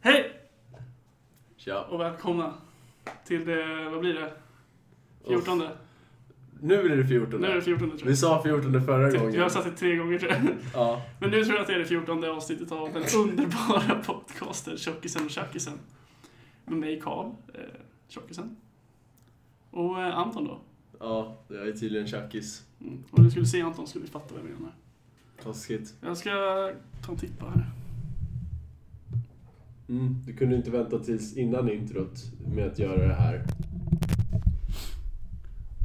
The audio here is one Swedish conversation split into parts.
Hej Tja. och välkomna till det, vad blir det? 14. Nu är det 14. Nu är det 14 tror Vi jag. sa 14 förra gången. Jag har sagt det tre gånger tror jag. Ja. Men nu tror jag att det är det 14 avsnittet av den underbara podcasten Tjockisen och Tjackisen. Med mig Karl, eh, Tjockisen. Och eh, Anton då. ja, jag är tydligen tjackis. Mm. Om du skulle se Anton skulle du fatta vad jag menar. Taskigt. Jag ska ta en titt på här. Mm. Du kunde inte vänta tills innan introt med att göra det här.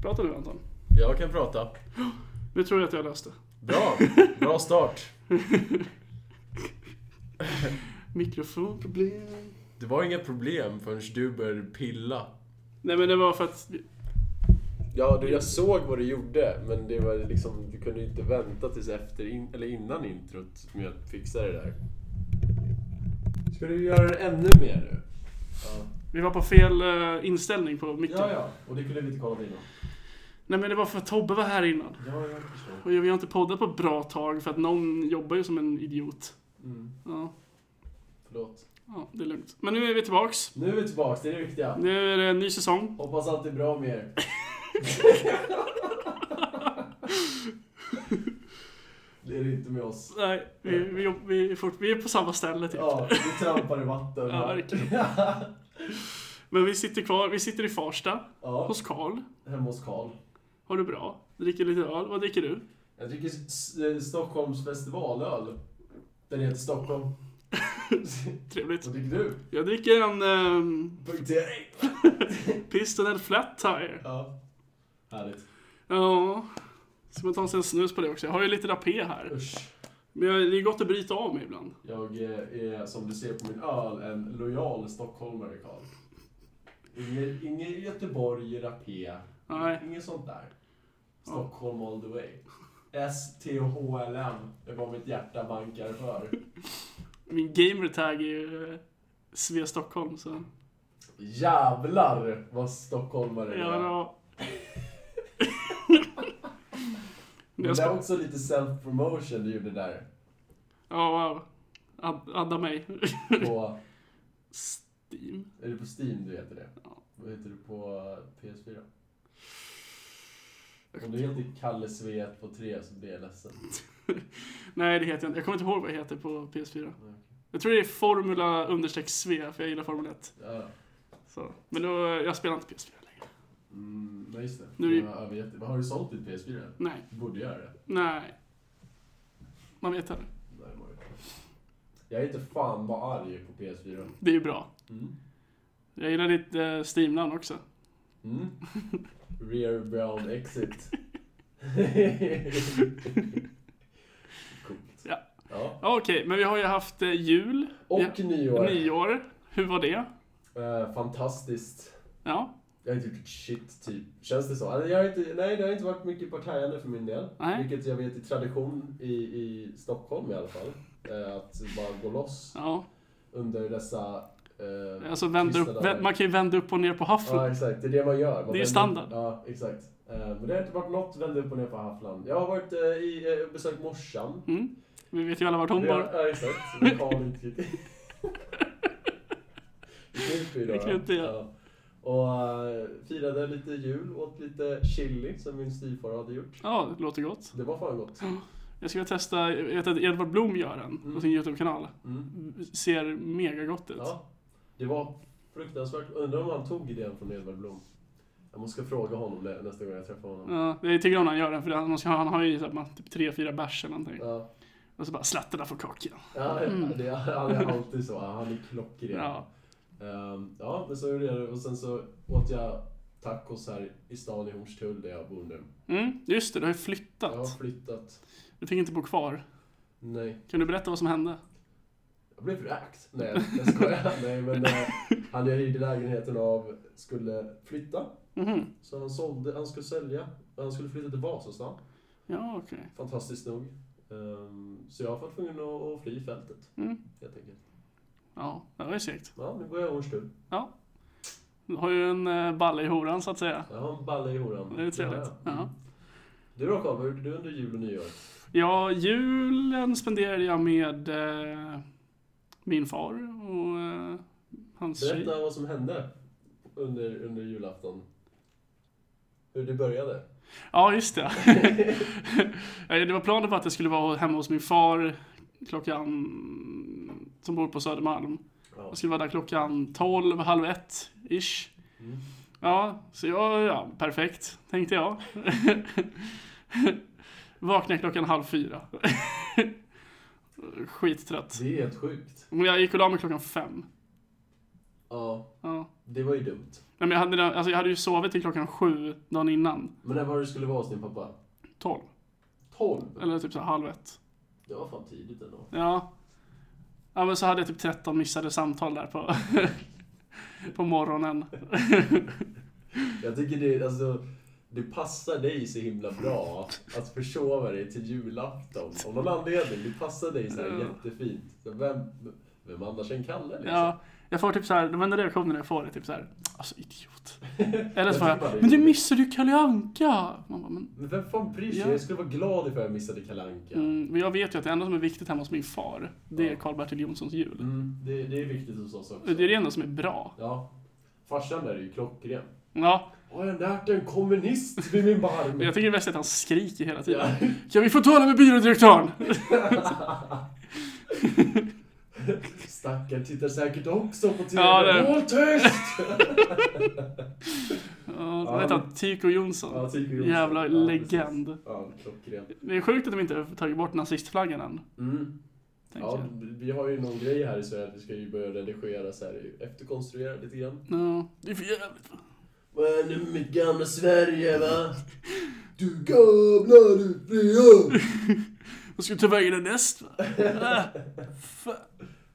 Prata du Anton. Jag kan prata. Nu tror jag att jag löste. Bra. Bra start. Mikrofonproblem. Det var inga problem förrän du började pilla. Nej men det var för att Ja, du, jag såg vad du gjorde, men det var liksom, du kunde ju inte vänta tills efter, in, eller innan introt med att fixa det där. Ska du göra det ännu mer nu? Ja. vi var på fel eh, inställning på micken. Ja, ja. Och det kunde vi inte kolla på innan. Nej men det var för att Tobbe var här innan. Ja, jag förstår. Och vi har inte poddat på ett bra tag för att någon jobbar ju som en idiot. Mm. Ja, Förlåt. ja det är lugnt. Men nu är vi tillbaks. Nu är vi tillbaks, det är det viktiga. Nu är det en ny säsong. Hoppas allt är bra med er. Det är det inte med oss. Nej, vi, vi, vi, är, fort, vi är på samma ställe typ. Ja, vi trampar i vatten. Ja, verkligen. Men vi sitter kvar, vi sitter i Farsta, ja, hos Karl. hemma hos Karl. Har du bra? Dricker lite öl. Vad dricker du? Jag dricker S- eh, Stockholms festivalöl. Den heter Stockholm. Trevligt. Vad dricker du? Jag dricker en um, Punktering. Pistonel Flat Tire. Ja. Härligt. Ja. Ska man ta sig en snus på det också? Jag har ju lite rapé här. Usch. Men jag, det är gott att bryta av mig ibland. Jag eh, är, som du ser på min öl, en lojal stockholmare, Karl. Inget, Göteborg, rapé. Nej. Inget sånt där. Stockholm all the way. S-T-H-L-M är vad mitt hjärta bankar för. Min gamertag är ju eh, Svea Stockholm så... Jävlar vad stockholmare Ja, är. ja. Men Jag det är också lite self-promotion du gjorde där. ja, wow. Ad, adda mig. På, Steam. är det på Steam du heter det? Ja. Vad heter du på PS4? Om du heter Kalle Svet på 3 så blir jag ledsen. Nej, det heter jag inte. Jag kommer inte ihåg vad det heter på PS4. Nej. Jag tror det är Formula understreck Svea, för jag gillar Formel 1. Ja. Så. Men då, jag spelar inte PS4 längre. Mm, nej, just det. Nu är det- jag vet. Men har du sålt ditt PS4? Nej. Du borde göra det. Nej. Man vet aldrig. Nej, det var det. Jag är inte fan vad arg på PS4. Det är ju bra. Mm. Jag gillar ditt eh, Steam-namn också. Mm. Rear Brown Exit. Coolt. Ja. ja. Ja, Okej, men vi har ju haft eh, jul. Och Ja. nyår. Nyår. Hur var det? Eh, fantastiskt. Ja. Jag har inte gjort ett shit, typ. Känns det så? Alltså, jag har inte, nej, det har inte varit mycket partajande för min del. Nej. Vilket jag vet är tradition i, i Stockholm i alla fall. Eh, att bara gå loss Ja. under dessa... Eh, Alltså tysta upp, dagar. man kan ju vända upp och ner på Ja, hafflen. exakt. Det är det man gör. Man Det är vänder- standard. Ja, exakt. Eh, men det har inte varit något vända upp och ner på hafflan. Jag har varit eh, i, eh, besökt morsan. Mm. Vi vet ju alla vart hon Ja, bor. Ja, exakt. Men Karl inte Knutby då. I Knutby, ja. ja. Och eh, firade lite jul, åt lite chili som min styvfar hade gjort. Ja, det låter gott. Det var fan gott. Jag ska testa, jag vet att Edvard Blom gör en Mm. på sin YouTube-kanal. Mm. Ser mega gott ut. Ja, det var fruktansvärt. Undrar om han tog idén från Edvard Blom. Jag måste fråga honom det nästa gång jag träffar honom. Ja, jag tycker om när han gör den, för han, han har ju här, typ tre, fyra bärs eller någonting. Ja, Och så bara slattarna får kakan. ja det, han är alltid så. Han är klockren. Ja. Ehm, ja, men så gjorde jag det. Och sen så åt jag tacos här i stan i Hornstull där jag bor nu. Mm, just det, du har ju Jag flyttat. har flyttat. Du fick inte bo kvar. Nej, Kan du berätta vad som hände? jag blev vräkt. Nej, jag skojar. Nej, men eh, han jag hyrde lägenheten av skulle flytta. Mhm. Så han sålde, han skulle sälja. Han skulle flytta till Vasastan. Ja, okej. Fantastiskt nog. Ehm, så jag har fått tvungen att, att fly fältet, Mm. helt enkelt. Ja, det var ju segt. Ja, nu går jag i Hornstull. Du har ju en uh, balle i horan så att säga. Jag har en balle i horan. Det är trevligt. Ja, ja. Ja. Du då Karl, vad gjorde du under jul och nyår? Ja, julen spenderade jag med eh, min far och eh, hans tjej. Berätta vad som hände under, under julafton. Hur det började. Ja, just det. Eh, det var planen på att jag skulle vara hemma hos min far klockan, som bor på Södermalm. Ja. Jag skulle vara där klockan 12, halv ett ish. Mm. Ja, så jag, ja, perfekt, tänkte jag. Vaknade klockan halv fyra. Skittrött. Det är helt sjukt. Men jag gick och la mig klockan fem. Ja, Ja. det var ju dumt. Nej, men jag, hade, alltså jag hade ju sovit till klockan sju dagen innan. Men när var du skulle vara hos din pappa? Tolv. 12? Eller typ så halv ett. Det var fan tidigt ändå. Ja. Ja men så hade jag typ 13 missade samtal där på, på morgonen. Jag tycker det, alltså, det passar dig så himla bra att försova dig till julafton. Av någon anledning. Det passar dig så här jättefint. Så vem, vem annars än Kalle liksom? Ja, jag får typ så här, de enda reaktionerna jag får är typ så här, alltså idiot. Eller så får Jag men du missade ju Kalle Anka. Man bara, men, Men vem fan bryr sig? Ja. Jag skulle vara glad ifall jag missade Kalle Anka. mm, men jag vet ju att det enda som är viktigt hemma hos min far, det är. Karl-Bertil Jonssons jul. Mm, det, det är viktigt hos oss också. Det är det enda som är bra. Ja. Farsan där är ju klockren. Ja, Har jag lärt en kommunist vid min barm? jag tycker det bästa är att han skriker hela tiden. Ja. Kan vi få tala med byrådirektören? Stackaren tittar säkert också på TV. Ja, det- Håll tyst! Ja, vad heter han? Tyko Jonsson. Ja, Tycho Jonsson. Jävla Ja, legend. Ja, klockren. Det är sjukt att de inte har tagit bort nazistflaggan än. Mm. Ja, vi har ju någon grej här i Sverige att vi ska ju börja redigera så här, efterkonstruera lite grann. Ja, det är för jävligt. va? Vad är nu med mitt gamla Sverige va? Du gamla du fria! Vad ska vi ta vägen härnäst va? Äh, fan.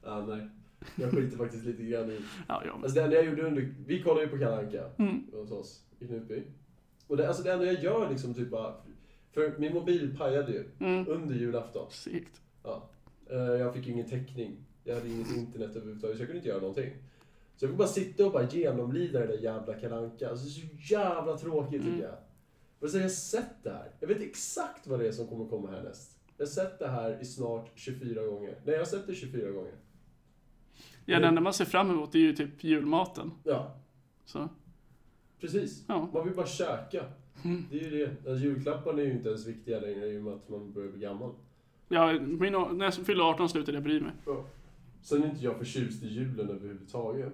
Ja, nej. Jag skiter faktiskt lite grann i... Ja, ja, men. Alltså det enda jag gjorde under... Vi kollade ju på Kalle Anka Mm. hos oss i Knutby. Och det, alltså det enda jag gör liksom typ bara... För min mobil pajade ju Mm. under julafton. Segt. Ja. Eh, Jag fick ju ingen täckning. Jag hade inget internet överhuvudtaget, så jag kunde inte göra någonting. Så jag fick bara sitta och bara genomlida det där jävla Kalle Anka. Alltså så jävla tråkigt tycker Mm. jag. Och så har jag sett det här. Jag vet exakt vad det är som kommer komma härnäst. Jag har sett det här i snart 24 gånger. Nej, jag har sett det 24 gånger. Ja, det enda man ser fram emot är ju typ julmaten. Ja, Så, precis. ja. Man vill bara käka. Mm. Det är ju det. Alltså, julklapparna är ju inte ens viktiga längre i och med att man börjar bli gammal. ja min, när jag fyller 18 slutade jag bry mig. Sen är inte jag förtjust i julen överhuvudtaget.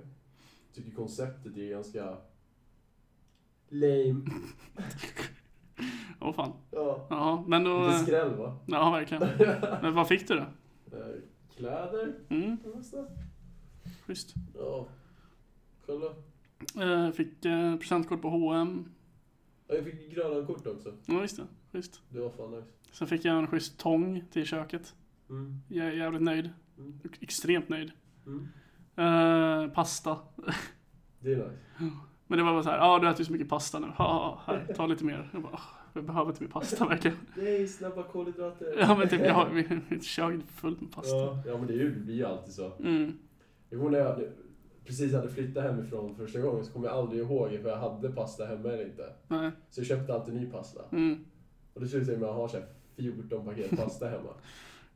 Tycker konceptet är ganska... Lame. Åh fan. Ja. Ja, men då... Lite skräll va? Ja, verkligen. Men vad fick du då? Eh, Kläder Mm. Schysst. Ja. Kolla. Eh, fick eh, presentkort på H&M. Ja, jag fick gröna kort också. Ja, visst det. Schysst. Det var fan nice. Sen fick jag en schysst tång till köket. Mm. Jag är jävligt nöjd. Mm. Extremt nöjd. Mm. Eh, pasta. Det är nice. Men det var bara så här, ja du äter ju så mycket pasta nu. Ja, här, ta lite mer. Jag bara, "Åh, jag behöver inte mer pasta verkligen. Nej, snabba kolhydrater. Ja men typ, jag har mitt kök fullt med pasta. Ja, ja men det, är ju, det blir ju alltid så. Mm. Jag kommer när jag precis hade flyttat hemifrån första gången så kommer jag aldrig ihåg ifall jag hade pasta hemma eller inte. Nej. Så jag köpte alltid ny pasta. Mm. Och det slutade med att ha så här 14 paket pasta hemma.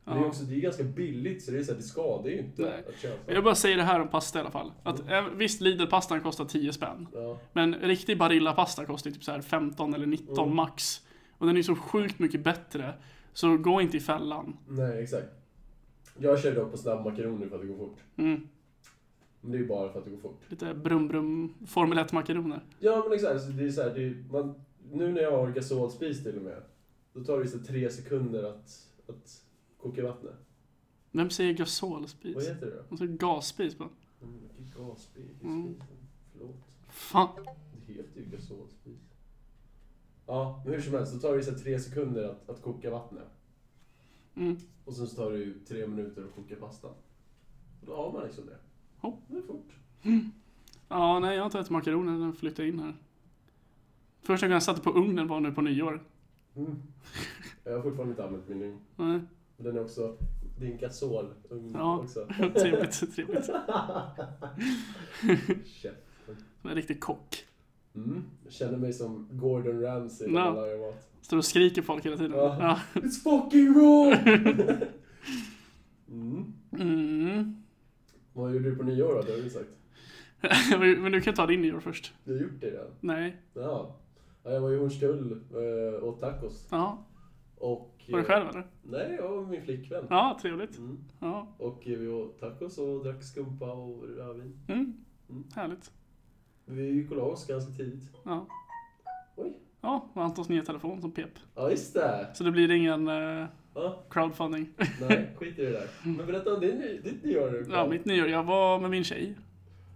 Men Det är Ja. också det är ganska billigt så det är så här, det skadar ju inte Nej. att köpa. Jag bara säger det här om pasta i alla fall. Att, eh, visst, Lidl-pastan kostar 10 spänn. Ja, Men riktig Barilla-pasta kostar typ så här 15 eller 19 Mm. max. Och den är så sjukt mycket bättre. Så gå inte i fällan. nej exakt. Jag kör dock på snabbmakaroner för att det går fort. Mm. Men det är ju bara för att det går fort. Lite brum-brum Formel 1-makaroner. Ja men exakt, så det är så här, det är, man, nu när jag har gasolspis till och med. Då tar det så tre sekunder att, att koka vattnet. Vem säger Vad gassolspis? heter det då? Alltså gasspis bara. Mm, gasspis? Mm. Förlåt. Fan. Det heter ju gasolspis. Ja, men hur som helst, då tar det så tre sekunder att, att koka vattnet. Mm. Och sen så tar det ju tre minuter att koka pastan. Och då har man liksom det. Ja. Det är fort. Ja, nej jag har inte ätit makaroner när jag flyttade in här. Första gången jag satte på ugnen var nu på nyår. Mm. Jag har fortfarande inte använt min ugn. Nej, den är också, en gasolugn Ja. också. trevligt, trevligt. Som en riktig kock. Mm. Jag känner mig som Gordon Ramsay när Ja. jag lagar mat. Står och skriker folk hela tiden. Ja. Ja. It's fucking raw! mm. Mm. Vad gjorde du på nyår då? Det har du sagt. Men du kan ta din nyår först. Du har gjort det redan? Nej. Ja. ja jag var i Hornstull och åt tacos. Ja. Och... Var du själv eller? Nej, jag var med min flickvän. Ja, trevligt. Mm. Ja. Och vi åt tacos och drack skumpa och rödvin. Mm. Mm. Härligt. Vi gick och la oss ganska tidigt. Ja. Oj. Ja, och Antons nya telefon som pep. Ja, just det. Så det blir ingen eh, Ja, crowdfunding. nej, skit i det där. Men berätta om din, ditt nyår. Ja, mitt nyår. Jag var med min tjej.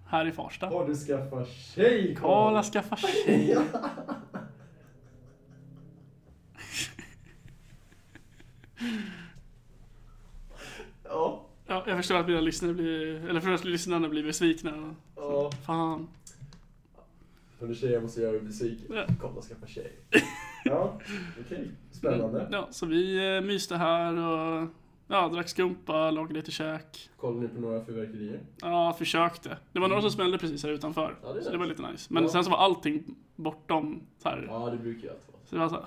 Här i Farsta. Har du skaffat tjej, Karl har skaffat tjej. Ja. Ja, jag förstår att mina lyssnare blir, eller för att lyssnarna blir besvikna. Ja. Fan. Under tjejer måste jag göra besviken. Ja. Kom och skaffa tjej. Ja, okej. Spännande. Ja, så vi eh, myste här och ja, drack skumpa, lagade lite käk. Kollar ni på några fyrverkerier? Ja, försökte. Det var några som smällde precis här utanför. Mm. Ja, det så det var lite nice. Men Ja. sen så var allting bortom så här. Ja, det brukar ju alltid vara. Så det var så här,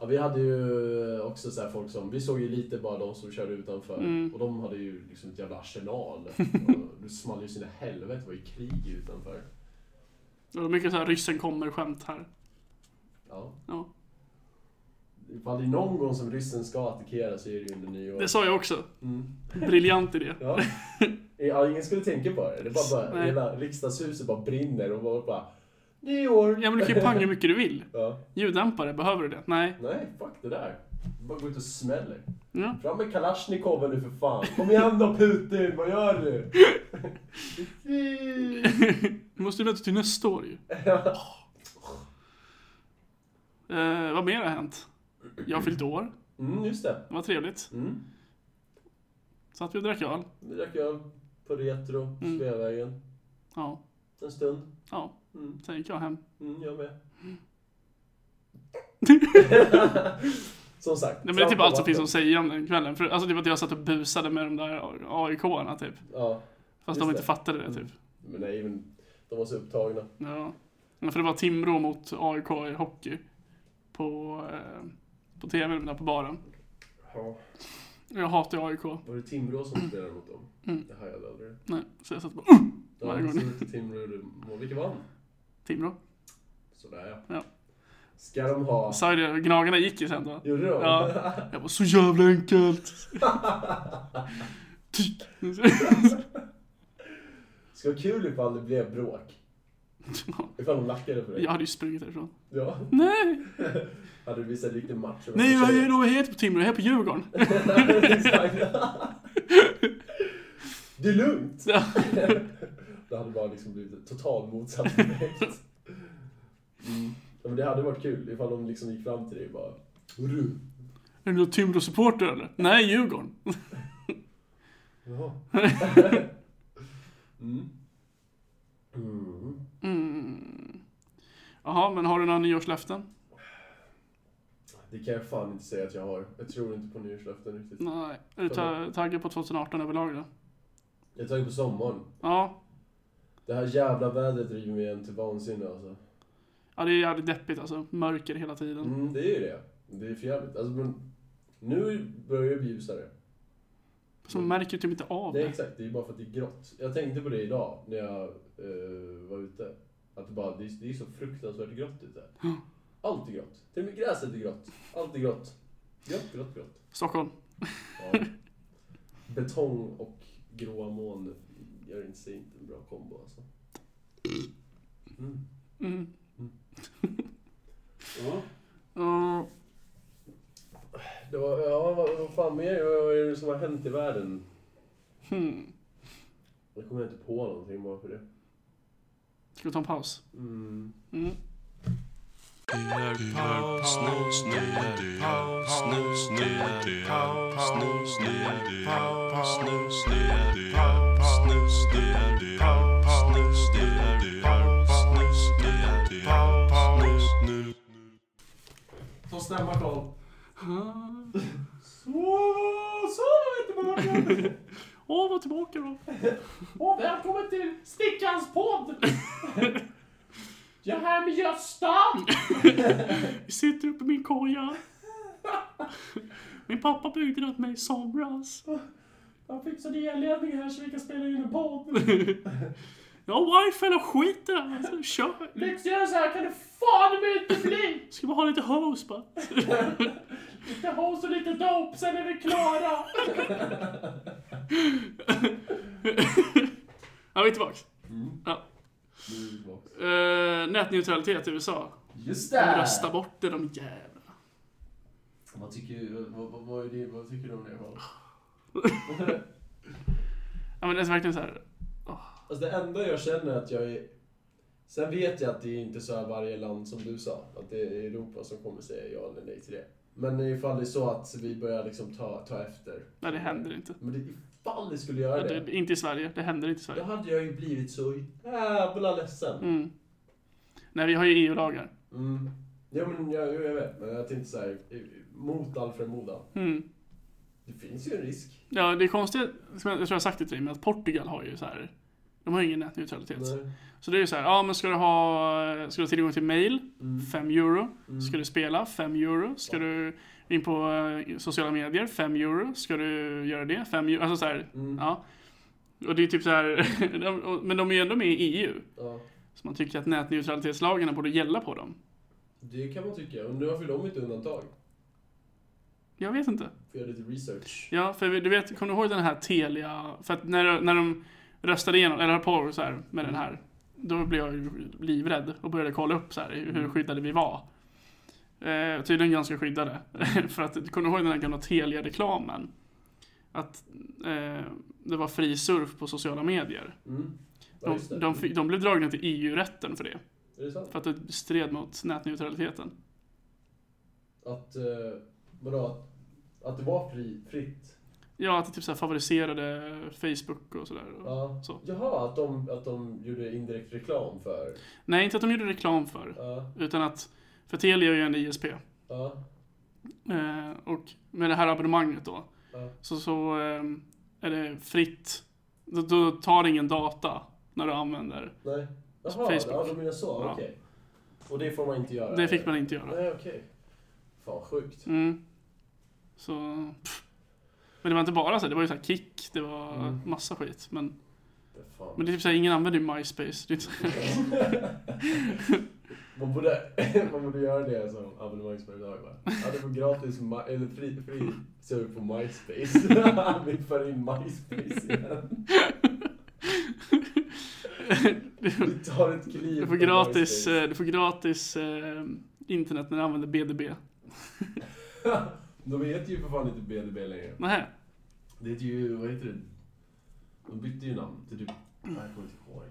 Ja, vi hade ju också så här folk som, vi såg ju lite bara de som körde utanför. Mm. Och de hade ju liksom ett jävla arsenal. det small ju sina helvete, det var ju krig utanför. det var mycket så här ryssen kommer skämt här. Ja. Ja. Ifall det är någon gång som ryssen ska attackera så är det ju under nyår. Det sa jag också. Mm. Briljant idé. Ja. ja, ingen skulle tänka på det. Det bara, bara hela riksdagshuset bara brinner och bara, bara nyår. Ja men du kan ju panga hur mycket du vill. Ja. Ljuddämpare, behöver du det? Nej. Nej, fuck det där. Bara gå ut och smäller. Ja. Fram med Kalashnikoven nu för fan. Kom igen då Putin, vad gör du? Du måste ju vänta till nästa år ju. Eh, vad mer har hänt? Jag har fyllt år. mm, just det. Det var trevligt. Mm. Satt vi och drack öl. Vi drack öl på Retro, Mm. Sveavägen. Ja. En stund. Ja. Mm. Sen gick jag hem. Mm, jag med. som sagt. Nej, men det är typ allt som finns att säga om den kvällen. För, alltså typ att jag satt och busade med de där AIK-arna typ. Ja, Fast de det. inte fattade det typ. men nej, men de var så upptagna. Ja. Men för det var Timrå mot AIK i hockey. På, eh, på TV, där på baren. Ja. Jag hatar AIK. Var det Timrå som spelade mot dem? Mm. Det hajade jag aldrig. Nej, så jag satt bara Ja, Varje gång. Timrå gjorde mål. Vilka vann? Timrå. Sådär Ja. Ska de ha... Sa ju det, Gnagarna gick ju sen då. Gjorde de? Ja. Jag var så jävla enkelt. Tyck. Ska vara kul ifall det blev bråk. Ifall de lackade för dig. Jag hade ju sprungit därifrån. Ja. Nej! Hade du visat riktig match? Nej, är det jag heter på Timrå? Jag är på Djurgården. Det är lugnt. Ja. Det hade bara liksom blivit total motsatt effekt. Mm. Ja, men det hade varit kul ifall de liksom gick fram till dig och bara Hörru. Är du Timrå-supporter eller? Nej, Djurgården. Jaha. mm. Mm. Mm. Jaha, men har du några nyårslöften? Det kan jag fan inte säga att jag har. Jag tror inte på nyårslöften riktigt. Nej. Är du ta- taggad på 2018 överlag då? Jag har tagit på sommaren. Ja. Det här jävla vädret driver mig igen till vansinne alltså. Ja, det är jävligt deppigt alltså. Mörker hela tiden. Mm, det är ju det. Det är för jävligt. Alltså, men nu börjar det bli ljusare. Så man märker typ inte av Det är det. exakt, det är bara för att det är grått. Jag tänkte på det idag när jag eh, var ute. Att det, bara, det, är, det är så fruktansvärt grått ute. Allt är grått. Till och med gräset är grått. Allt är grått. Grått, grått, grått. Stockholm. Ja. Betong och gråa moln gör inte sig inte en bra kombo alltså. Mm. Mm. Ja. Ja. Det var, ja, vad, vad fan mer vad är det som har hänt i världen? Hmm. Jag kommer inte på någonting bara för det. Ska vi ta en paus? Mm. Mm. Ta stämma Karl. Så, så är vi tillbaka! Åh, var tillbaka då. Och välkommen till Stickans podd! Jag är här med Gösta! Vi sitter uppe i min koja. Min pappa byggde den åt mig i somras. Jag fixade elledning här så vi kan spela in en podd. Jag har wifi eller skit i det här. Alltså, Kör. Lyxigare så här kan det fan mig inte bli! Ska bara ha lite hose bara. Lite hos och lite dope, sen är vi klara! Ja, vi är tillbaks. Mm. Ja. Uh, nätneutralitet i USA. Just De det! röstar bort det, de jävlarna. Vad tycker, vad, vad, vad, det, vad tycker du om det? Ja, men det är verkligen så här. Alltså det enda jag känner att jag är... Sen vet jag att det är inte så här varje land som du sa, att det är Europa som kommer säga ja eller nej till det. Men ifall det är så att vi börjar liksom ta, ta efter. Nej, det händer inte. Men det, ifall det skulle göra Det, det, inte i Sverige. Det händer inte i då Sverige. hade jag ju blivit så jävla ledsen. Mm. Nej, vi har ju EU-lagar. Mm. Ja men jag, jag vet, men jag tänkte så här, mot all förmodan. Mm. Det finns ju en risk. Ja, det är konstigt, som jag, jag tror jag har sagt det till dig, men att Portugal har ju så här. De har ju ingen nätneutralitet. Nej. Så det är ju så här, ja men ska du ha, ska du ha tillgång till mail, Mm. 5 euro. Mm. Ska du spela, 5 euro. Ska du in på eh, sociala medier, 5 euro. Ska du göra det, 5 euro. Alltså så här, Mm. ja. Och det är typ så här, men de är ju ändå med i EU. Ja. Så man tycker att nätneutralitetslagarna borde gälla på dem. Det kan man tycka. Undrar varför de inte undantag? Jag vet inte. Får göra lite research. Ja, för du vet, kommer du ihåg den här Telia? För att när, när de röstade igenom, eller höll på så här med den här, då blev jag ju livrädd och började kolla upp så här hur skyddade vi var. Eh, tydligen ganska skyddade. för att, kommer du ihåg den här gamla Telia-reklamen? Att eh, det var fri surf på sociala medier. Mm. De, de, fick, de blev dragna till EU-rätten för det. Det? För att det stred mot nätneutraliteten. Att, eh, vadå? Att, att det var fri, fritt? Ja, att det typ så favoriserade Facebook och sådär. Ja. Så. Jaha, att de, att de gjorde indirekt reklam för... Nej, inte att de gjorde reklam för. Ja. Utan att, för Telia är ju en ISP. Ja. Eh, och med det här abonnemanget då, Ja. så, så eh, är det fritt. Då, då tar det ingen data när du använder. Nej. Jaha, Facebook. ja, de menar så. Ja. Okej. Och det får man inte göra? Det fick man inte göra. Nej, okej. Fan, sjukt. Mm. Så... Pff. Men det var inte bara så, det var ju så här kick, det var Mm. massa skit. Men, Det men det är typ så här, ingen använder ju MySpace. Man borde, man borde göra det som abonnemangsföretag? Ja, det får gratis, eller fri, fri surf på MySpace. Vi för in MySpace igen. Vi tar ett kliv du får gratis, eh, du får gratis eh, internet när du använder BDB. De heter ju för fan inte BDB längre. Nähä. Det heter ju, vad heter det? De bytte ju namn till typ, jag kommer inte ihåg.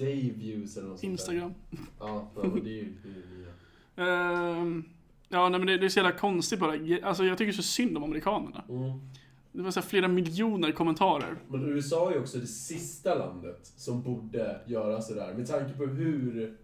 Dayviews eller något sånt där. Instagram. Ja, ja, det är ju det är. Ehm, ja, nej, men det, det är så jävla konstigt bara. Alltså, jag tycker så synd om amerikanerna. Mm. Det var så flera miljoner kommentarer. Men USA är ju också det sista landet som borde göra sådär. Med tanke på hur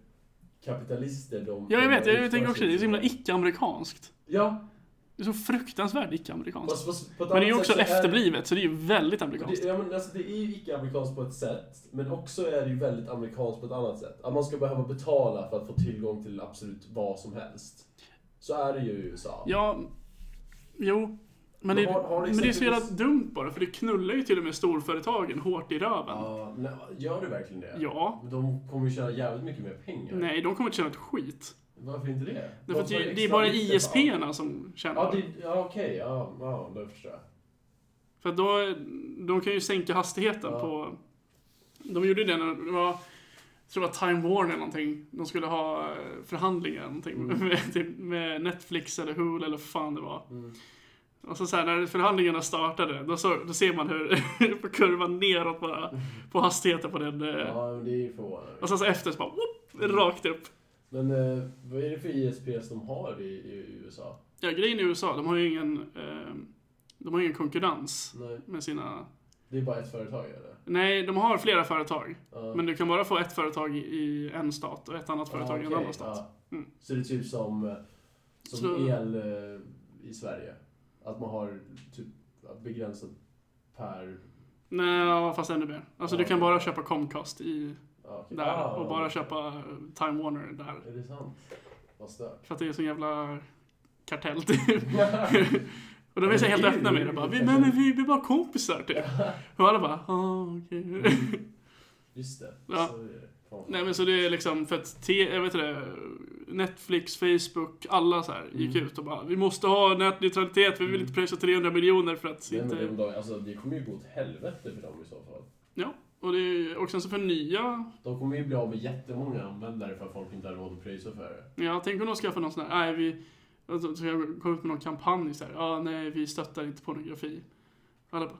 kapitalister de... Ja, jag vet. Jag, tänker också det. Det är så himla icke-amerikanskt. Ja. Det är så fruktansvärt icke-amerikanskt. Men det är ju också så är- efterblivet, så det är ju väldigt amerikanskt. Det, ja, men alltså, det är ju icke-amerikanskt på ett sätt, men också är det ju väldigt amerikanskt på ett annat sätt. Att man ska behöva betala för att få tillgång till absolut vad som helst. Så är det ju i USA. Ja, jo. Men, Men det, har- har det men det är så jävla dumt bara, för det knullar ju till och med storföretagen hårt i röven. Ja, nej, gör det verkligen det? Ja. Men de kommer ju tjäna jävligt mycket mer pengar. Nej, de kommer inte tjäna ett skit. Varför inte det? Att Vad det, är bara för? ISP-erna som tjänar. Ja, det, ja okej. Ja, ja, då förstår jag. För att då, de kan ju sänka hastigheten Ja. på... De gjorde det när det var, jag tror det var Time Warner eller någonting. De skulle ha eh, förhandlingar eller någonting Mm. med, typ med Netflix eller Hulu eller vad fan det var. Mm. Och så, så här, när förhandlingarna startade, då, så, då ser man hur på kurvan neråt bara, på hastigheten på den. eh, Ja, men det är ju förvånande. Och sen så efter så bara, whoop, rakt upp. Men eh, vad är det för ISPs de har i, i USA? Ja, grejen i USA, de har ju ingen, eh, de har ingen konkurrens Nej, med sina... det är bara ett företag eller? Nej, de har flera företag. Ja. Men du kan bara få ett företag i- en stat och ett annat företag i en annan stat. ja. Mm. Så det är typ som, eh, som Så- el eh, i Sverige? Att man har typ begränsat per... Nej, fast ännu mer. Alltså Ja, du kan bara köpa Comcast i, Ja, okej. där Ah, och bara köpa Time Warner där. Är det sant? Vad stört. För att det är så jävla kartell typ. Och de är så helt Ja, det är öppna med det. Bara, vi, men vi blir bara kompisar typ. Och alla bara, ah, okej. Just det. Ja. Så är det. Fan. Nej men så det är liksom för att te, jag vet det, Netflix, Facebook, alla så här gick Mm. ut och bara Vi måste ha nätneutralitet, vi vill Mm. inte pröjsa 300 miljoner för att Nej, men inte... de, alltså, det kommer ju gå åt helvete för dem i så fall. Ja, och, det, och sen så för nya, De kommer ju bli av med jättemånga användare för att folk inte har råd att pröjsa för det. ja tänk om de skaffar någon sån här, nej vi, alltså, så jag kom ut med någon kampanj så här, ja nej vi stöttar inte pornografi. Alla bara,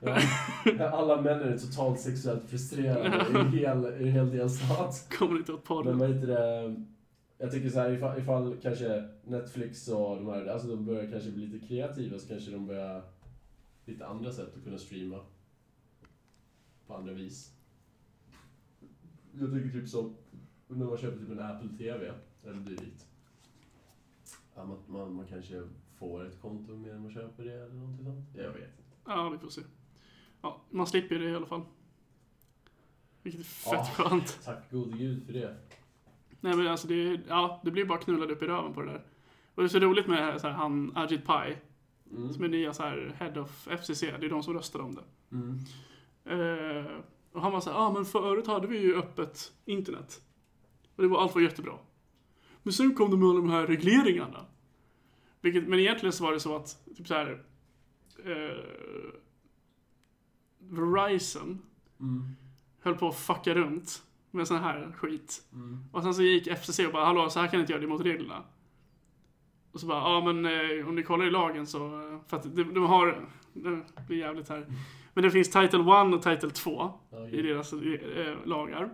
Ja. Alla män är totalt sexuellt frustrerade i en hel, i en hel delstat. kommer inte åt porr. Men heter det? Jag tycker så här, ifall, ifall kanske Netflix och de här, alltså de börjar kanske bli lite kreativa så kanske de börjar lite andra sätt att kunna streama. På andra vis. Jag tycker typ som när man köper typ en Apple TV eller dylikt. Ja, man, man, kanske får ett konto mer man köper det eller någonting sånt. Jag vet inte. Ja, vi får se. Ja, man slipper det i alla fall. Vilket är fett Ja. skönt. Tack gode gud för det. Nej men alltså det, ja, det blir bara knullad upp i röven på det där. Och det är så roligt med så här, han Ajit Pai, Mm. som är nya så här head of FCC, det är de som röstar om det. Mm. Eh, och han var så här, ja ah, men förut hade vi ju öppet internet. Och det var, allt var jättebra. Men sen kom de med alla de här regleringarna. Vilket, men egentligen så var det så att, typ så här, eh, Verizon Mm. höll på att fucka runt med sån här skit. Mm. Och sen så gick FCC och bara, hallå, så här kan ni inte göra, det mot reglerna. Och så bara, ja men eh, om ni kollar i lagen så, eh, för att de, de har, det blir jävligt här. Men det finns Title 1 och Title 2 Ja, i deras eh, lagar.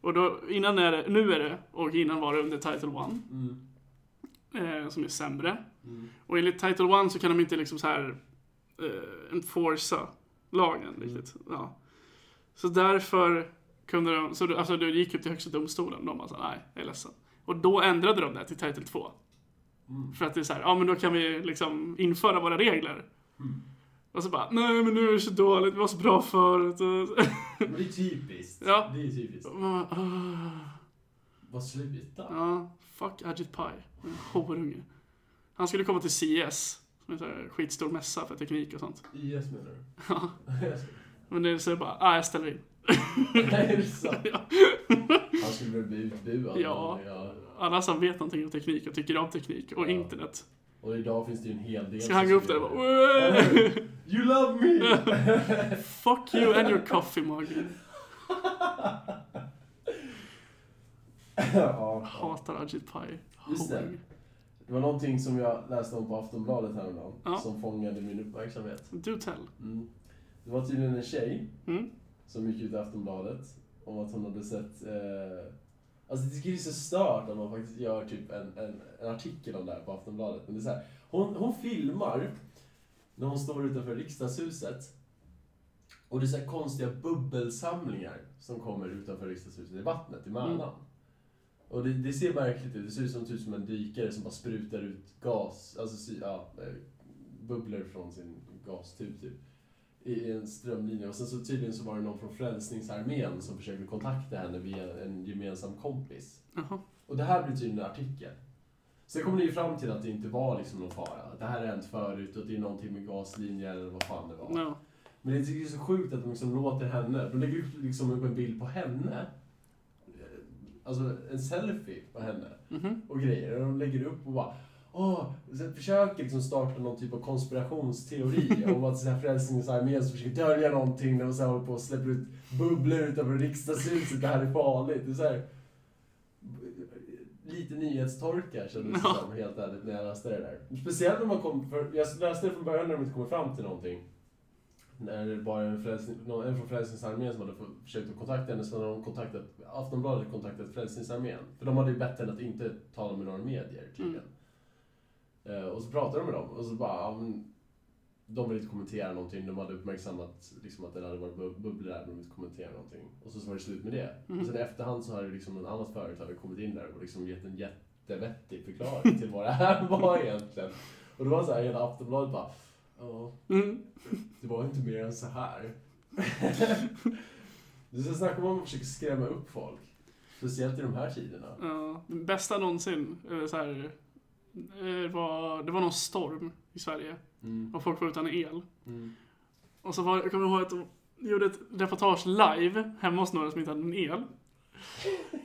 Och då, innan är det, nu är det, och innan var det under Title 1, Mm. eh, som är sämre. Mm. Och enligt Title 1 så kan de inte liksom så här eh, enforca lagen Mm. riktigt. Ja. Så därför kunde de, så alltså det gick upp till högsta domstolen. De bara så, nej, jag är ledsen. Och då ändrade de det till Title 2. Mm. För att det är så här, ja men då kan vi liksom införa våra regler. Mm. Och så bara, nej men nu är det så dåligt, det var så bra förut. Men det är typiskt. Ja. Det är typiskt. man bara, "Ah." Vad sluta. Ja, fuck Ajit Pai. En Horunge. Han skulle komma till CS, som är en skitstor mässa för teknik och sånt. IS menar du? Ja. Men det är så bara, ah, jag ställer in. Nej, är det sant? Ja. Han skulle bli utbuad. Ja. Alla som vet någonting om teknik och tycker om teknik och Ja. internet. Och idag finns det ju en hel del. Ska han gå upp där och bara! You love me! Fuck you and your coffee mug. ja. Hatar Ajit Pai. Just det. Det var någonting som jag läste om på Aftonbladet häromdagen. Ja. Som fångade min uppmärksamhet. Do tell. Mm. Det var tydligen en tjej Mm. som gick ut i Aftonbladet om att hon hade sett... Eh, alltså det är så stört att man faktiskt gör typ en, en, en artikel om det här på Aftonbladet. Men det är så här, hon, hon filmar när hon står utanför riksdagshuset och det är så här konstiga bubbelsamlingar som kommer utanför riksdagshuset i vattnet, i Mälaren. Mm. Och det, det ser märkligt ut. Det ser ut som, typ som en dykare som bara sprutar ut gas, alltså ja, eh, bubblor från sin gastub typ. I en strömlinje. Och sen så tydligen så var det någon från Frälsningsarmén som försökte kontakta henne via en gemensam kompis. Jaha. Och det här blir tydligen en artikel. Sen kommer ni ju fram till att det inte var liksom någon fara. Att det här har hänt förut och det är någonting med gaslinjer eller vad fan det var. Ja. Men det är så sjukt att de liksom låter henne, de lägger upp liksom en bild på henne. Alltså en selfie på henne Mhm. och grejer. Och de lägger upp och bara Åh, så försöker liksom starta någon typ av konspirationsteori om att så här Frälsningsarmén som försöker dölja någonting när de så håller på och släpper ut bubblor utanför riksdagshuset. Det här är farligt. Det är så här, lite nyhetstorka kändes det som, helt ärligt, när jag läste det där. Speciellt när man kom, för jag läste det från början när de inte kommer fram till någonting. När det bara en, frälsning, någon, en från Frälsningsarmén som hade försökt att kontakta henne, så hade de kontaktat, Aftonbladet kontaktat Frälsningsarmén. För de hade ju bett henne att inte tala med några medier tydligen. Eh, och så pratade de med dem och så bara, ja, men, de ville inte kommentera någonting. De hade uppmärksammat liksom, att det hade varit bub- bubblor där, men de ville inte kommentera någonting. Och så, så var det slut med det. Mhm. Och sen i efterhand så har det liksom något annat företag kommit in där och liksom gett en jättevettig förklaring till vad det här var egentligen. Och det var så här, hela Aftonbladet bara, ja, Mm. det var inte mer än så här. Du ska snacka om att man försöker skrämma upp folk. Speciellt i de här tiderna. Ja, bästa någonsin. Så här, eh, var, det var någon storm i Sverige Mm. och folk var utan el. Mm. Och så var, jag kommer ihåg att de gjorde ett reportage live hemma hos några som inte hade någon el.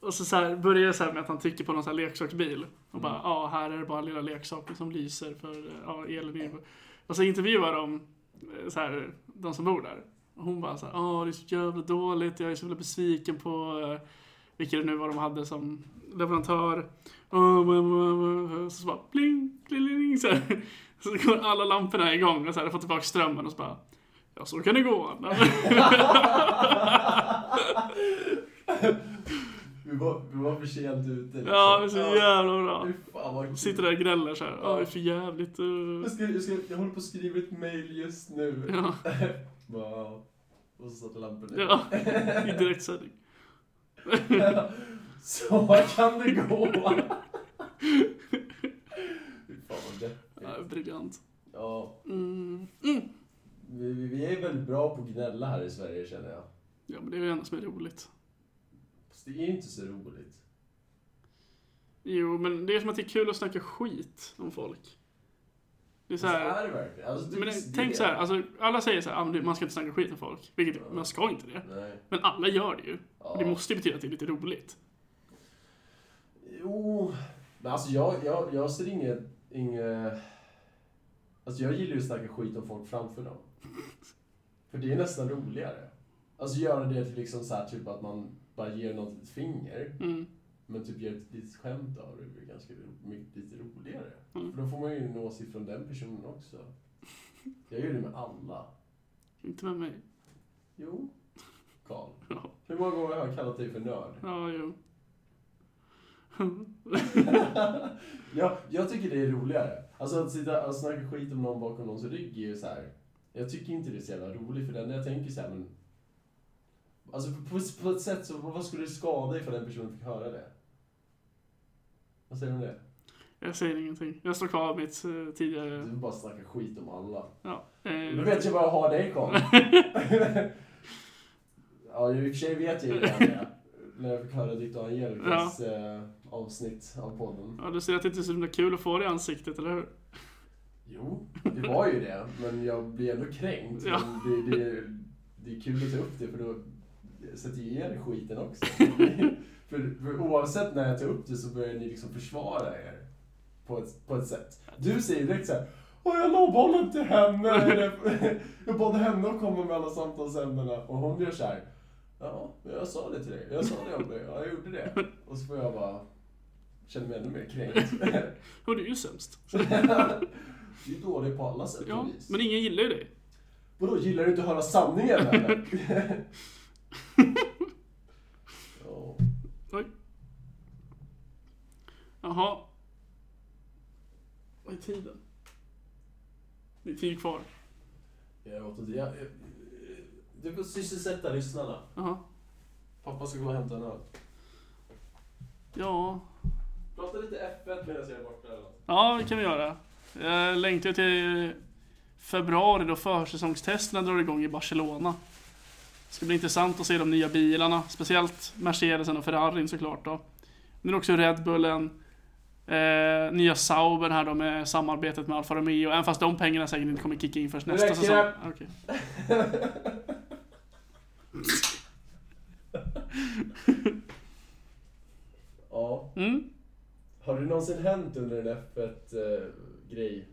Och så, så här, börjar det så med att han trycker på någon så här leksaksbil. Och bara, ja här är det bara lilla leksaker som lyser för eh, ja, elen är ju-" Och så intervjuar de eh, så här, de som bor där. Och hon bara så här, ja det är så jävla dåligt, jag är så jävla besviken på eh, vilka det nu var de hade som leverantör. Så, så bara pling, pling, pling, så, här. så går alla lamporna igång och så här, får tillbaka strömmen och så bara Ja, så kan det gå. Vi var, vi var för sent ute. liksom. Ja, det är så jävla bra. Fan. Sitter där och gnäller så här. Ja, det är för jävligt. uh." Jag, ska, jag, ska, jag håller på att skriva ett mail just nu. Ja, Bara, och så satte lamporna ja, i direktsändning. Så kan det gå. Fy fan vad deppigt. Ja, briljant. Ja, Mm. Mm. vi, vi- är väldigt bra på att gnälla här i Sverige känner jag. Ja, men det är det enda som är roligt. Fast det är inte så roligt. Jo, men det är som att det är kul att snacka skit om folk. Det är så här. är det verkligen? Alltså, det, Men det- tänk så här, alltså, alla säger så här, "Ah, man ska inte snacka skit om folk. Vilket, Ja. man ska inte det. Nej. Men alla gör det ju. Ja. Och Det måste ju betyda att det är lite roligt. Jo, men alltså jag, jag, jag ser inget, inget... Alltså jag gillar ju att snacka skit om folk framför dem. För det är nästan roligare. Alltså göra det till liksom så här, typ att man bara ger något ett finger, Mm. Men typ gör ett litet skämt av det, blir ganska mycket, lite roligare. Mm. För då får man ju en åsikt från den personen också. Jag gör det med alla. Inte med mig. Jo, Karl. Ja, Hur många gånger har jag kallat dig för nörd? ja jo. ja, jag tycker det är roligare. Alltså att sitta och snacka skit om någon bakom någons rygg är ju så här. Jag tycker inte det är så jävla roligt för den jag tänker så här, men... Alltså på, på ett sätt så, vad skulle det skada ifall den personen fick höra det? Vad säger du om det? Jag säger ingenting. Jag står kvar vid mitt eh, tidigare... Du vill bara snacka skit om alla. Ja. Då Eh, vet jag var jag har dig Karl. ja, i och för sig vet jag ju det. När jag fick höra ditt och Angelicas eh, avsnitt av podden. ja, du ser att det inte är så himla kul att få det i ansiktet, eller hur? Jo, det var ju det. Men jag blir ändå kränkt. Ja. Men det, det, det är kul att ta upp det för då sätter jag er skiten också. för, för oavsett när jag tar upp det så börjar ni liksom försvara er. På ett, på ett sätt. Du säger direkt såhär Åh, jag bollen till henne. Jag bad henne att komma med alla samtalsämnena. Och hon gör så här. Ja, jag sa det till dig. Jag sa det om dig. Ja, jag gjorde det. Och så får jag bara känna mig ännu mer kränkt. Och du är ju sämst. Du är dålig på alla sätt Ja, och vis. men ingen gillar ju dig. Vadå, gillar du inte att höra sanningen eller? Ja. Oj. Jaha. Vad är tiden? Det är tid kvar. Jag åt inte, jag, jag- du får sysselsätta lyssnarna. Jaha. Pappa ska gå och hämta en öl. Ja. Prata lite F1 medan jag är borta eller. Ja, det kan vi göra. Jag längtar till februari då försäsongstesterna drar igång i Barcelona. Det ska bli intressant att se de nya bilarna, speciellt Mercedesen och Ferrarin såklart då. Men också Red Bullen, eh, nya Sauber här då med samarbetet med Alfa Romeo, även fast de pengarna säkert inte kommer kicka in Nu nästa säsong. Okej. Ja. Mm. Har det någonsin hänt under en F1-grej?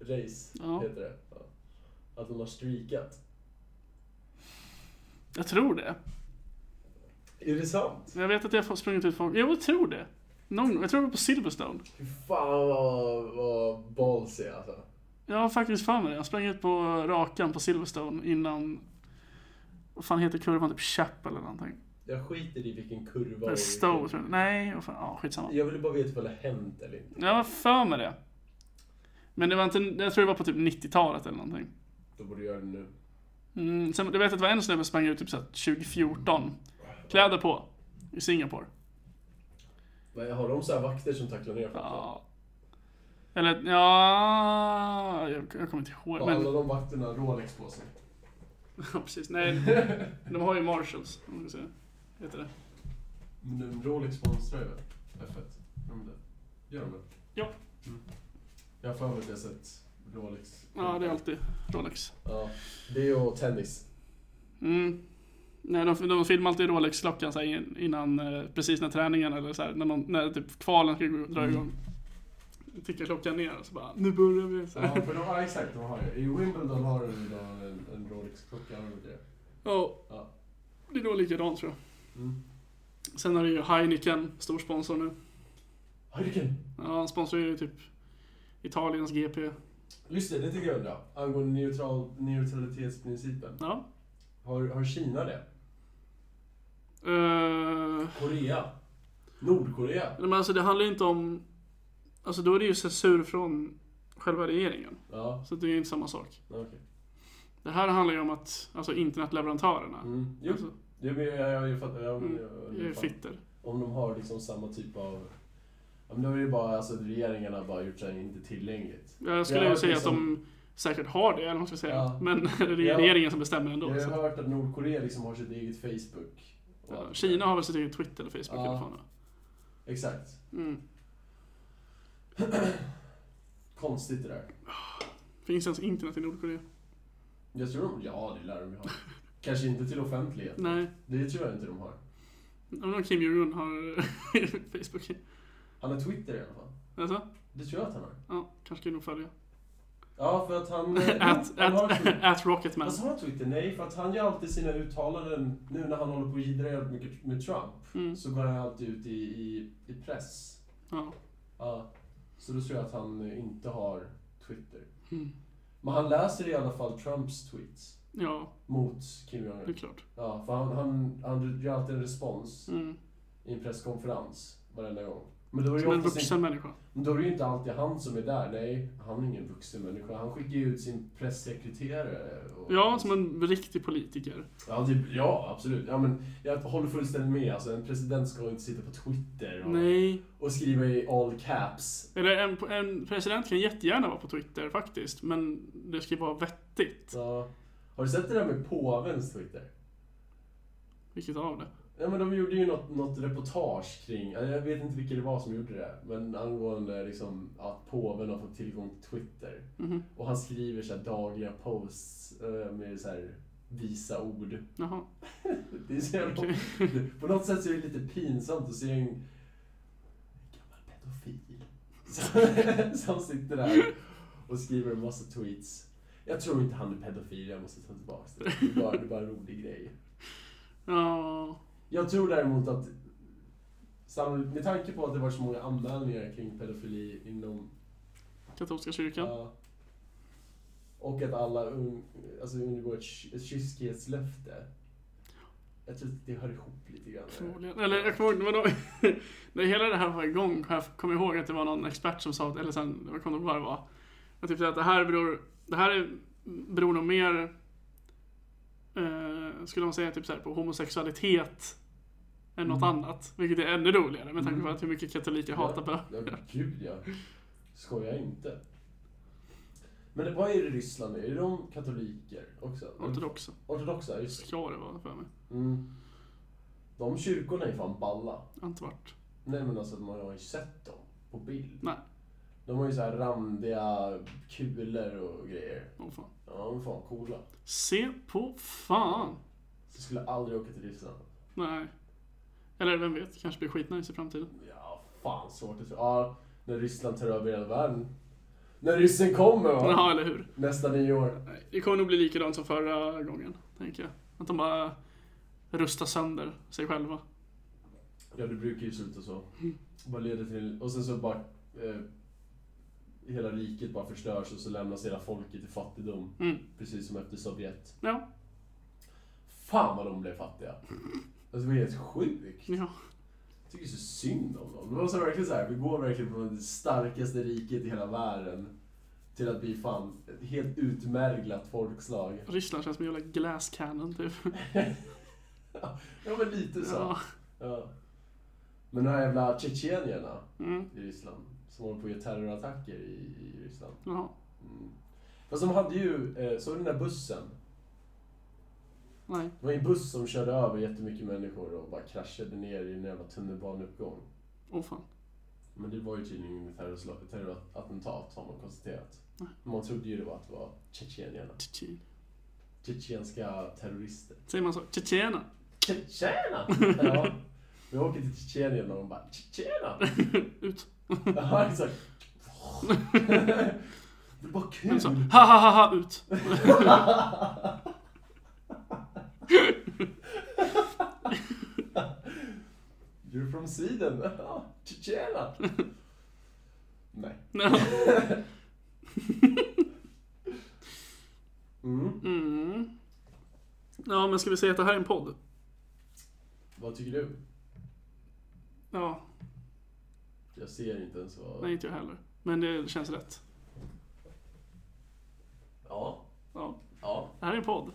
Race, Ja. heter det. Ja. Att de har streakat. Jag tror det. Är det sant? Jag vet att jag har sprungit ut folk. Jag tror det. Någon, jag tror det var på Silverstone. Fy fan vad, vad ballsy alltså. Jag har faktiskt för mig det. Jag sprang ut på rakan på Silverstone innan... Vad fan heter kurvan? Typ Chap eller någonting. Jag skiter i vilken kurva Eller Stowe tror jag. Nej, vad fan. Ja, skitsamma. Jag ville bara veta ifall det hänt eller inte. Jag har för mig det. Men det var inte... Jag tror det var på typ 90-talet eller någonting. Då borde du göra det nu. Mm, sen, du vet att det var en snubbe som sprang ut typ så här 2014. Kläder på. I Singapore. Men har de så här vakter som tacklar ner folk? Ja. Eller ja... Jag, jag kommer inte ihåg. Har Men alla de vakterna Rolex på sig? Ja, precis. Nej, de har ju Marshalls, om man säga. Heter det. Men Rolex sponsrar ju väl F1? Gör de det? Gör de det? Ja. Mm. Jag har för mig att jag sett Rolex. Ja, det är alltid Rolex. Ja, det och tennis. Mm. Nej, de, de filmar alltid Rolex-klockan innan, eh, precis när träningen eller så här, när, någon, när typ kvalen ska gå- dra Mm. igång. Tickar klockan ner och så bara, nu börjar vi. Så Ja, för de, ja, exakt. De har ju. I Wimbledon har de idag en, en Rolex-klocka. har de inte det? Ja, Ja. det är nog likadant tror jag. Mm. Sen har du ju Heineken, stor sponsor nu. Hurricane. Ja, han sponsrar ju typ Italiens GP. Just det, det tycker jag undrar. Angående neutral, neutralitetsprincipen. Ja. Har, har Kina det? Uh, Korea? Nordkorea? men alltså det handlar ju inte om... Alltså då är det ju censur från själva regeringen. Ja, Så det är ju inte samma sak. okej. Det här handlar ju om att, alltså internetleverantörerna. Mm. Jo, Alltså, jo, jag, jag, jag. Jag, Mm, jag, det är jag, fattar. fitter. Om de har liksom samma typ av... Ja, men då är det ju bara alltså, att regeringarna har bara gjort det inte tillgängligt. Jag skulle Ja, ju säga att liksom- de säkert har det, eller vad man ska säga. Ja. Men det är regeringen som bestämmer ändå. Jag har Så. hört att Nordkorea liksom har sitt eget Facebook. Ja, Kina har väl sitt eget Twitter eller Facebook Ja. eller fan. Exakt. mm. Konstigt det där. Finns ens internet i Nordkorea? Jag tror de... Ja, det lär de ju ha. Kanske inte till offentlighet. Nej. Det tror jag inte de har. Undrar om Kim Jong-Un har Facebook. Han har Twitter i alla fall. Alltså? Det tror jag att han har. Ja, kanske jag nog följa. Ja, för att han... At, han har at, at Rocketman. Alltså har Twitter? Nej, för att han gör alltid sina uttalanden, nu när han håller på och jiddrar mycket med Trump, Mm. så går han alltid ut i, i, i press. Ja. Ja. Så då tror jag att han eh, inte har Twitter. Mm. Men han läser i alla fall Trumps tweets ja, mot Kim det är Jong-Un. klart. Ja, för han, han, han gör alltid en respons Mm. i en presskonferens varenda gång. Men då är det Som en vuxen inte, människa. men då är det ju inte alltid han som är där. Nej, han är ingen vuxen människa. Han skickar ju ut sin pressekreterare. Och, Ja, som en riktig politiker. Ja, typ, ja, absolut. Ja, men jag håller fullständigt med. Alltså, en president ska inte sitta på Twitter och, Nej. och skriva i all caps. Eller en, en president kan jättegärna vara på Twitter faktiskt. Men det ska ju vara vettigt. Ja. Har du sett det där med påvens Twitter? Vilket av det? Ja, men de gjorde ju något, något reportage kring, ja, jag vet inte vilka det var som gjorde det, men angående liksom att påven har fått tillgång till Twitter. Mhm. Och han skriver så här dagliga posts eh, med så här visa ord. Jaha. Det är så jävla. På något sätt så är det lite pinsamt att se en gammal pedofil som, som sitter där och skriver en massa tweets. Jag tror inte han är pedofil, jag måste ta tillbaka det. Det är bara, det är bara en rolig grej. Ja. Jag tror däremot att med tanke på att det var så många anmälningar kring pedofili inom Katolska kyrkan. Ja. Och att alla un, alltså undergår ett, ett kyskhetslöfte. Jag tror att det hör ihop lite grann. Förmodligen. Eller jag kommer ihåg, då, när hela det här var igång, har jag kommer ihåg att det var någon expert som sa, att- eller sen, jag kommer inte ihåg vad det var. Jag tyckte att det här beror, det här är, beror nog mer, eh, skulle man säga, typ så här, på homosexualitet än något Mm. annat. Vilket är ännu roligare med tanke på Mm. att hur mycket katoliker hatar Ja, bögar. gud ja. Skojar inte. Men vad är det Ryssland? Är de katoliker också? Ortodoxa. Ortodoxa, just det. Ska det vara för mig. Mm. De kyrkorna är fan balla. Jag har inte varit. Nej men alltså man har ju sett dem på bild. Nej. De har ju så här randiga kulor och grejer. Åh fan. Ja, de är fan coola. Se på fan. Så skulle aldrig åka till Ryssland. Nej. Eller vem vet, kanske blir skitnice i framtiden. Ja, fan svårt att tro. Ja, när Ryssland tar över hela världen. När ryssen kommer va? Ja, eller hur? Nästa nio år. Nej, Det kommer nog bli likadant som förra gången, tänker jag. Att de bara rustar sönder sig själva. Ja, det brukar ju sluta så. Bara leder till... Och sen så bara... Eh, hela riket bara förstörs och så lämnas hela folket i fattigdom. Mm. Precis som efter Sovjet. Ja, Fan vad de blev fattiga. Alltså det var helt sjukt. ja. Jag tycker så synd om dem. Det var så verkligen så här, vi går verkligen från det starkaste riket i hela världen till att bli fan ett helt utmärglat folkslag. Ryssland känns som en jävla glass cannon, typ. Ja men lite så. Ja. Ja. Men de här jävla tjetjenierna Mm. i Ryssland som håller på att göra terrorattacker i, i Ryssland. Jaha. Mm. Fast de hade ju, eh, såg du den där bussen? Nej. Det var en buss som körde över jättemycket människor och bara kraschade ner i en jävla tunnelbaneuppgång. Åh fan. Men det var ju tydligen inget terrorslag- terrorattentat har man konstaterat. Nej. Man trodde ju det var att det var tjetjenierna. Tjetjen. Tjetjenska terrorister. Säger man så? Tjetjena. Tjetjena! Ja. Vi åker till Tjetjenien och de bara Tjetjena! Ut. Ja, exakt. Det var kul! Men så, ha ha ha ha, ut. You're from Sweden? Ja, Tjetjena! Nej. Mm. Mm. Ja, men ska vi säga att det här är en podd? Vad tycker du? Ja, Jag ser inte ens vad... nej inte jag heller. Men det känns rätt. Ja. Ja, Ja. det här är en podd.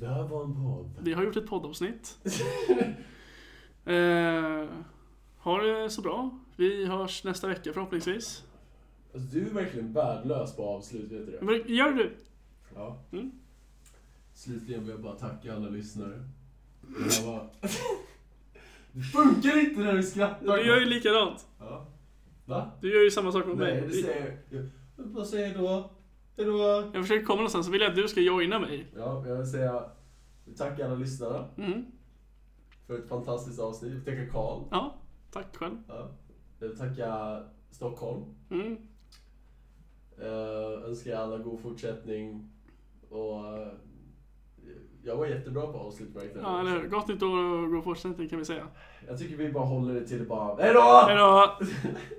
Det här var en podd. Vi har gjort ett poddavsnitt. eh, ha det så bra. Vi hörs nästa vecka förhoppningsvis. Alltså, du är verkligen värdelös på avslut, vet du det? Men gör du? Ja. Mm. Slutligen vill jag bara tacka alla lyssnare. Det var... Det funkar inte när du skrattar. Du gör ju likadant. Ja. Va? Du gör ju samma sak mot Nej, mig. det säger jag. Vad säger jag då? Hejdå? Jag försöker komma någonstans så vill jag att du ska joina mig. Ja, jag vill säga tack alla lyssnare Mm. för ett fantastiskt avsnitt. Jag vill tacka Karl. Ja, tack själv. Ja. Jag vill tacka Stockholm. Mm. Uh, önskar er alla god fortsättning. Och eh, jag var jättebra på avslut märkte jag. Ja, eller hur? Gott nytt år och god fortsättning kan vi säga. Jag tycker vi bara håller det till bara... Hejdå! Hejdå!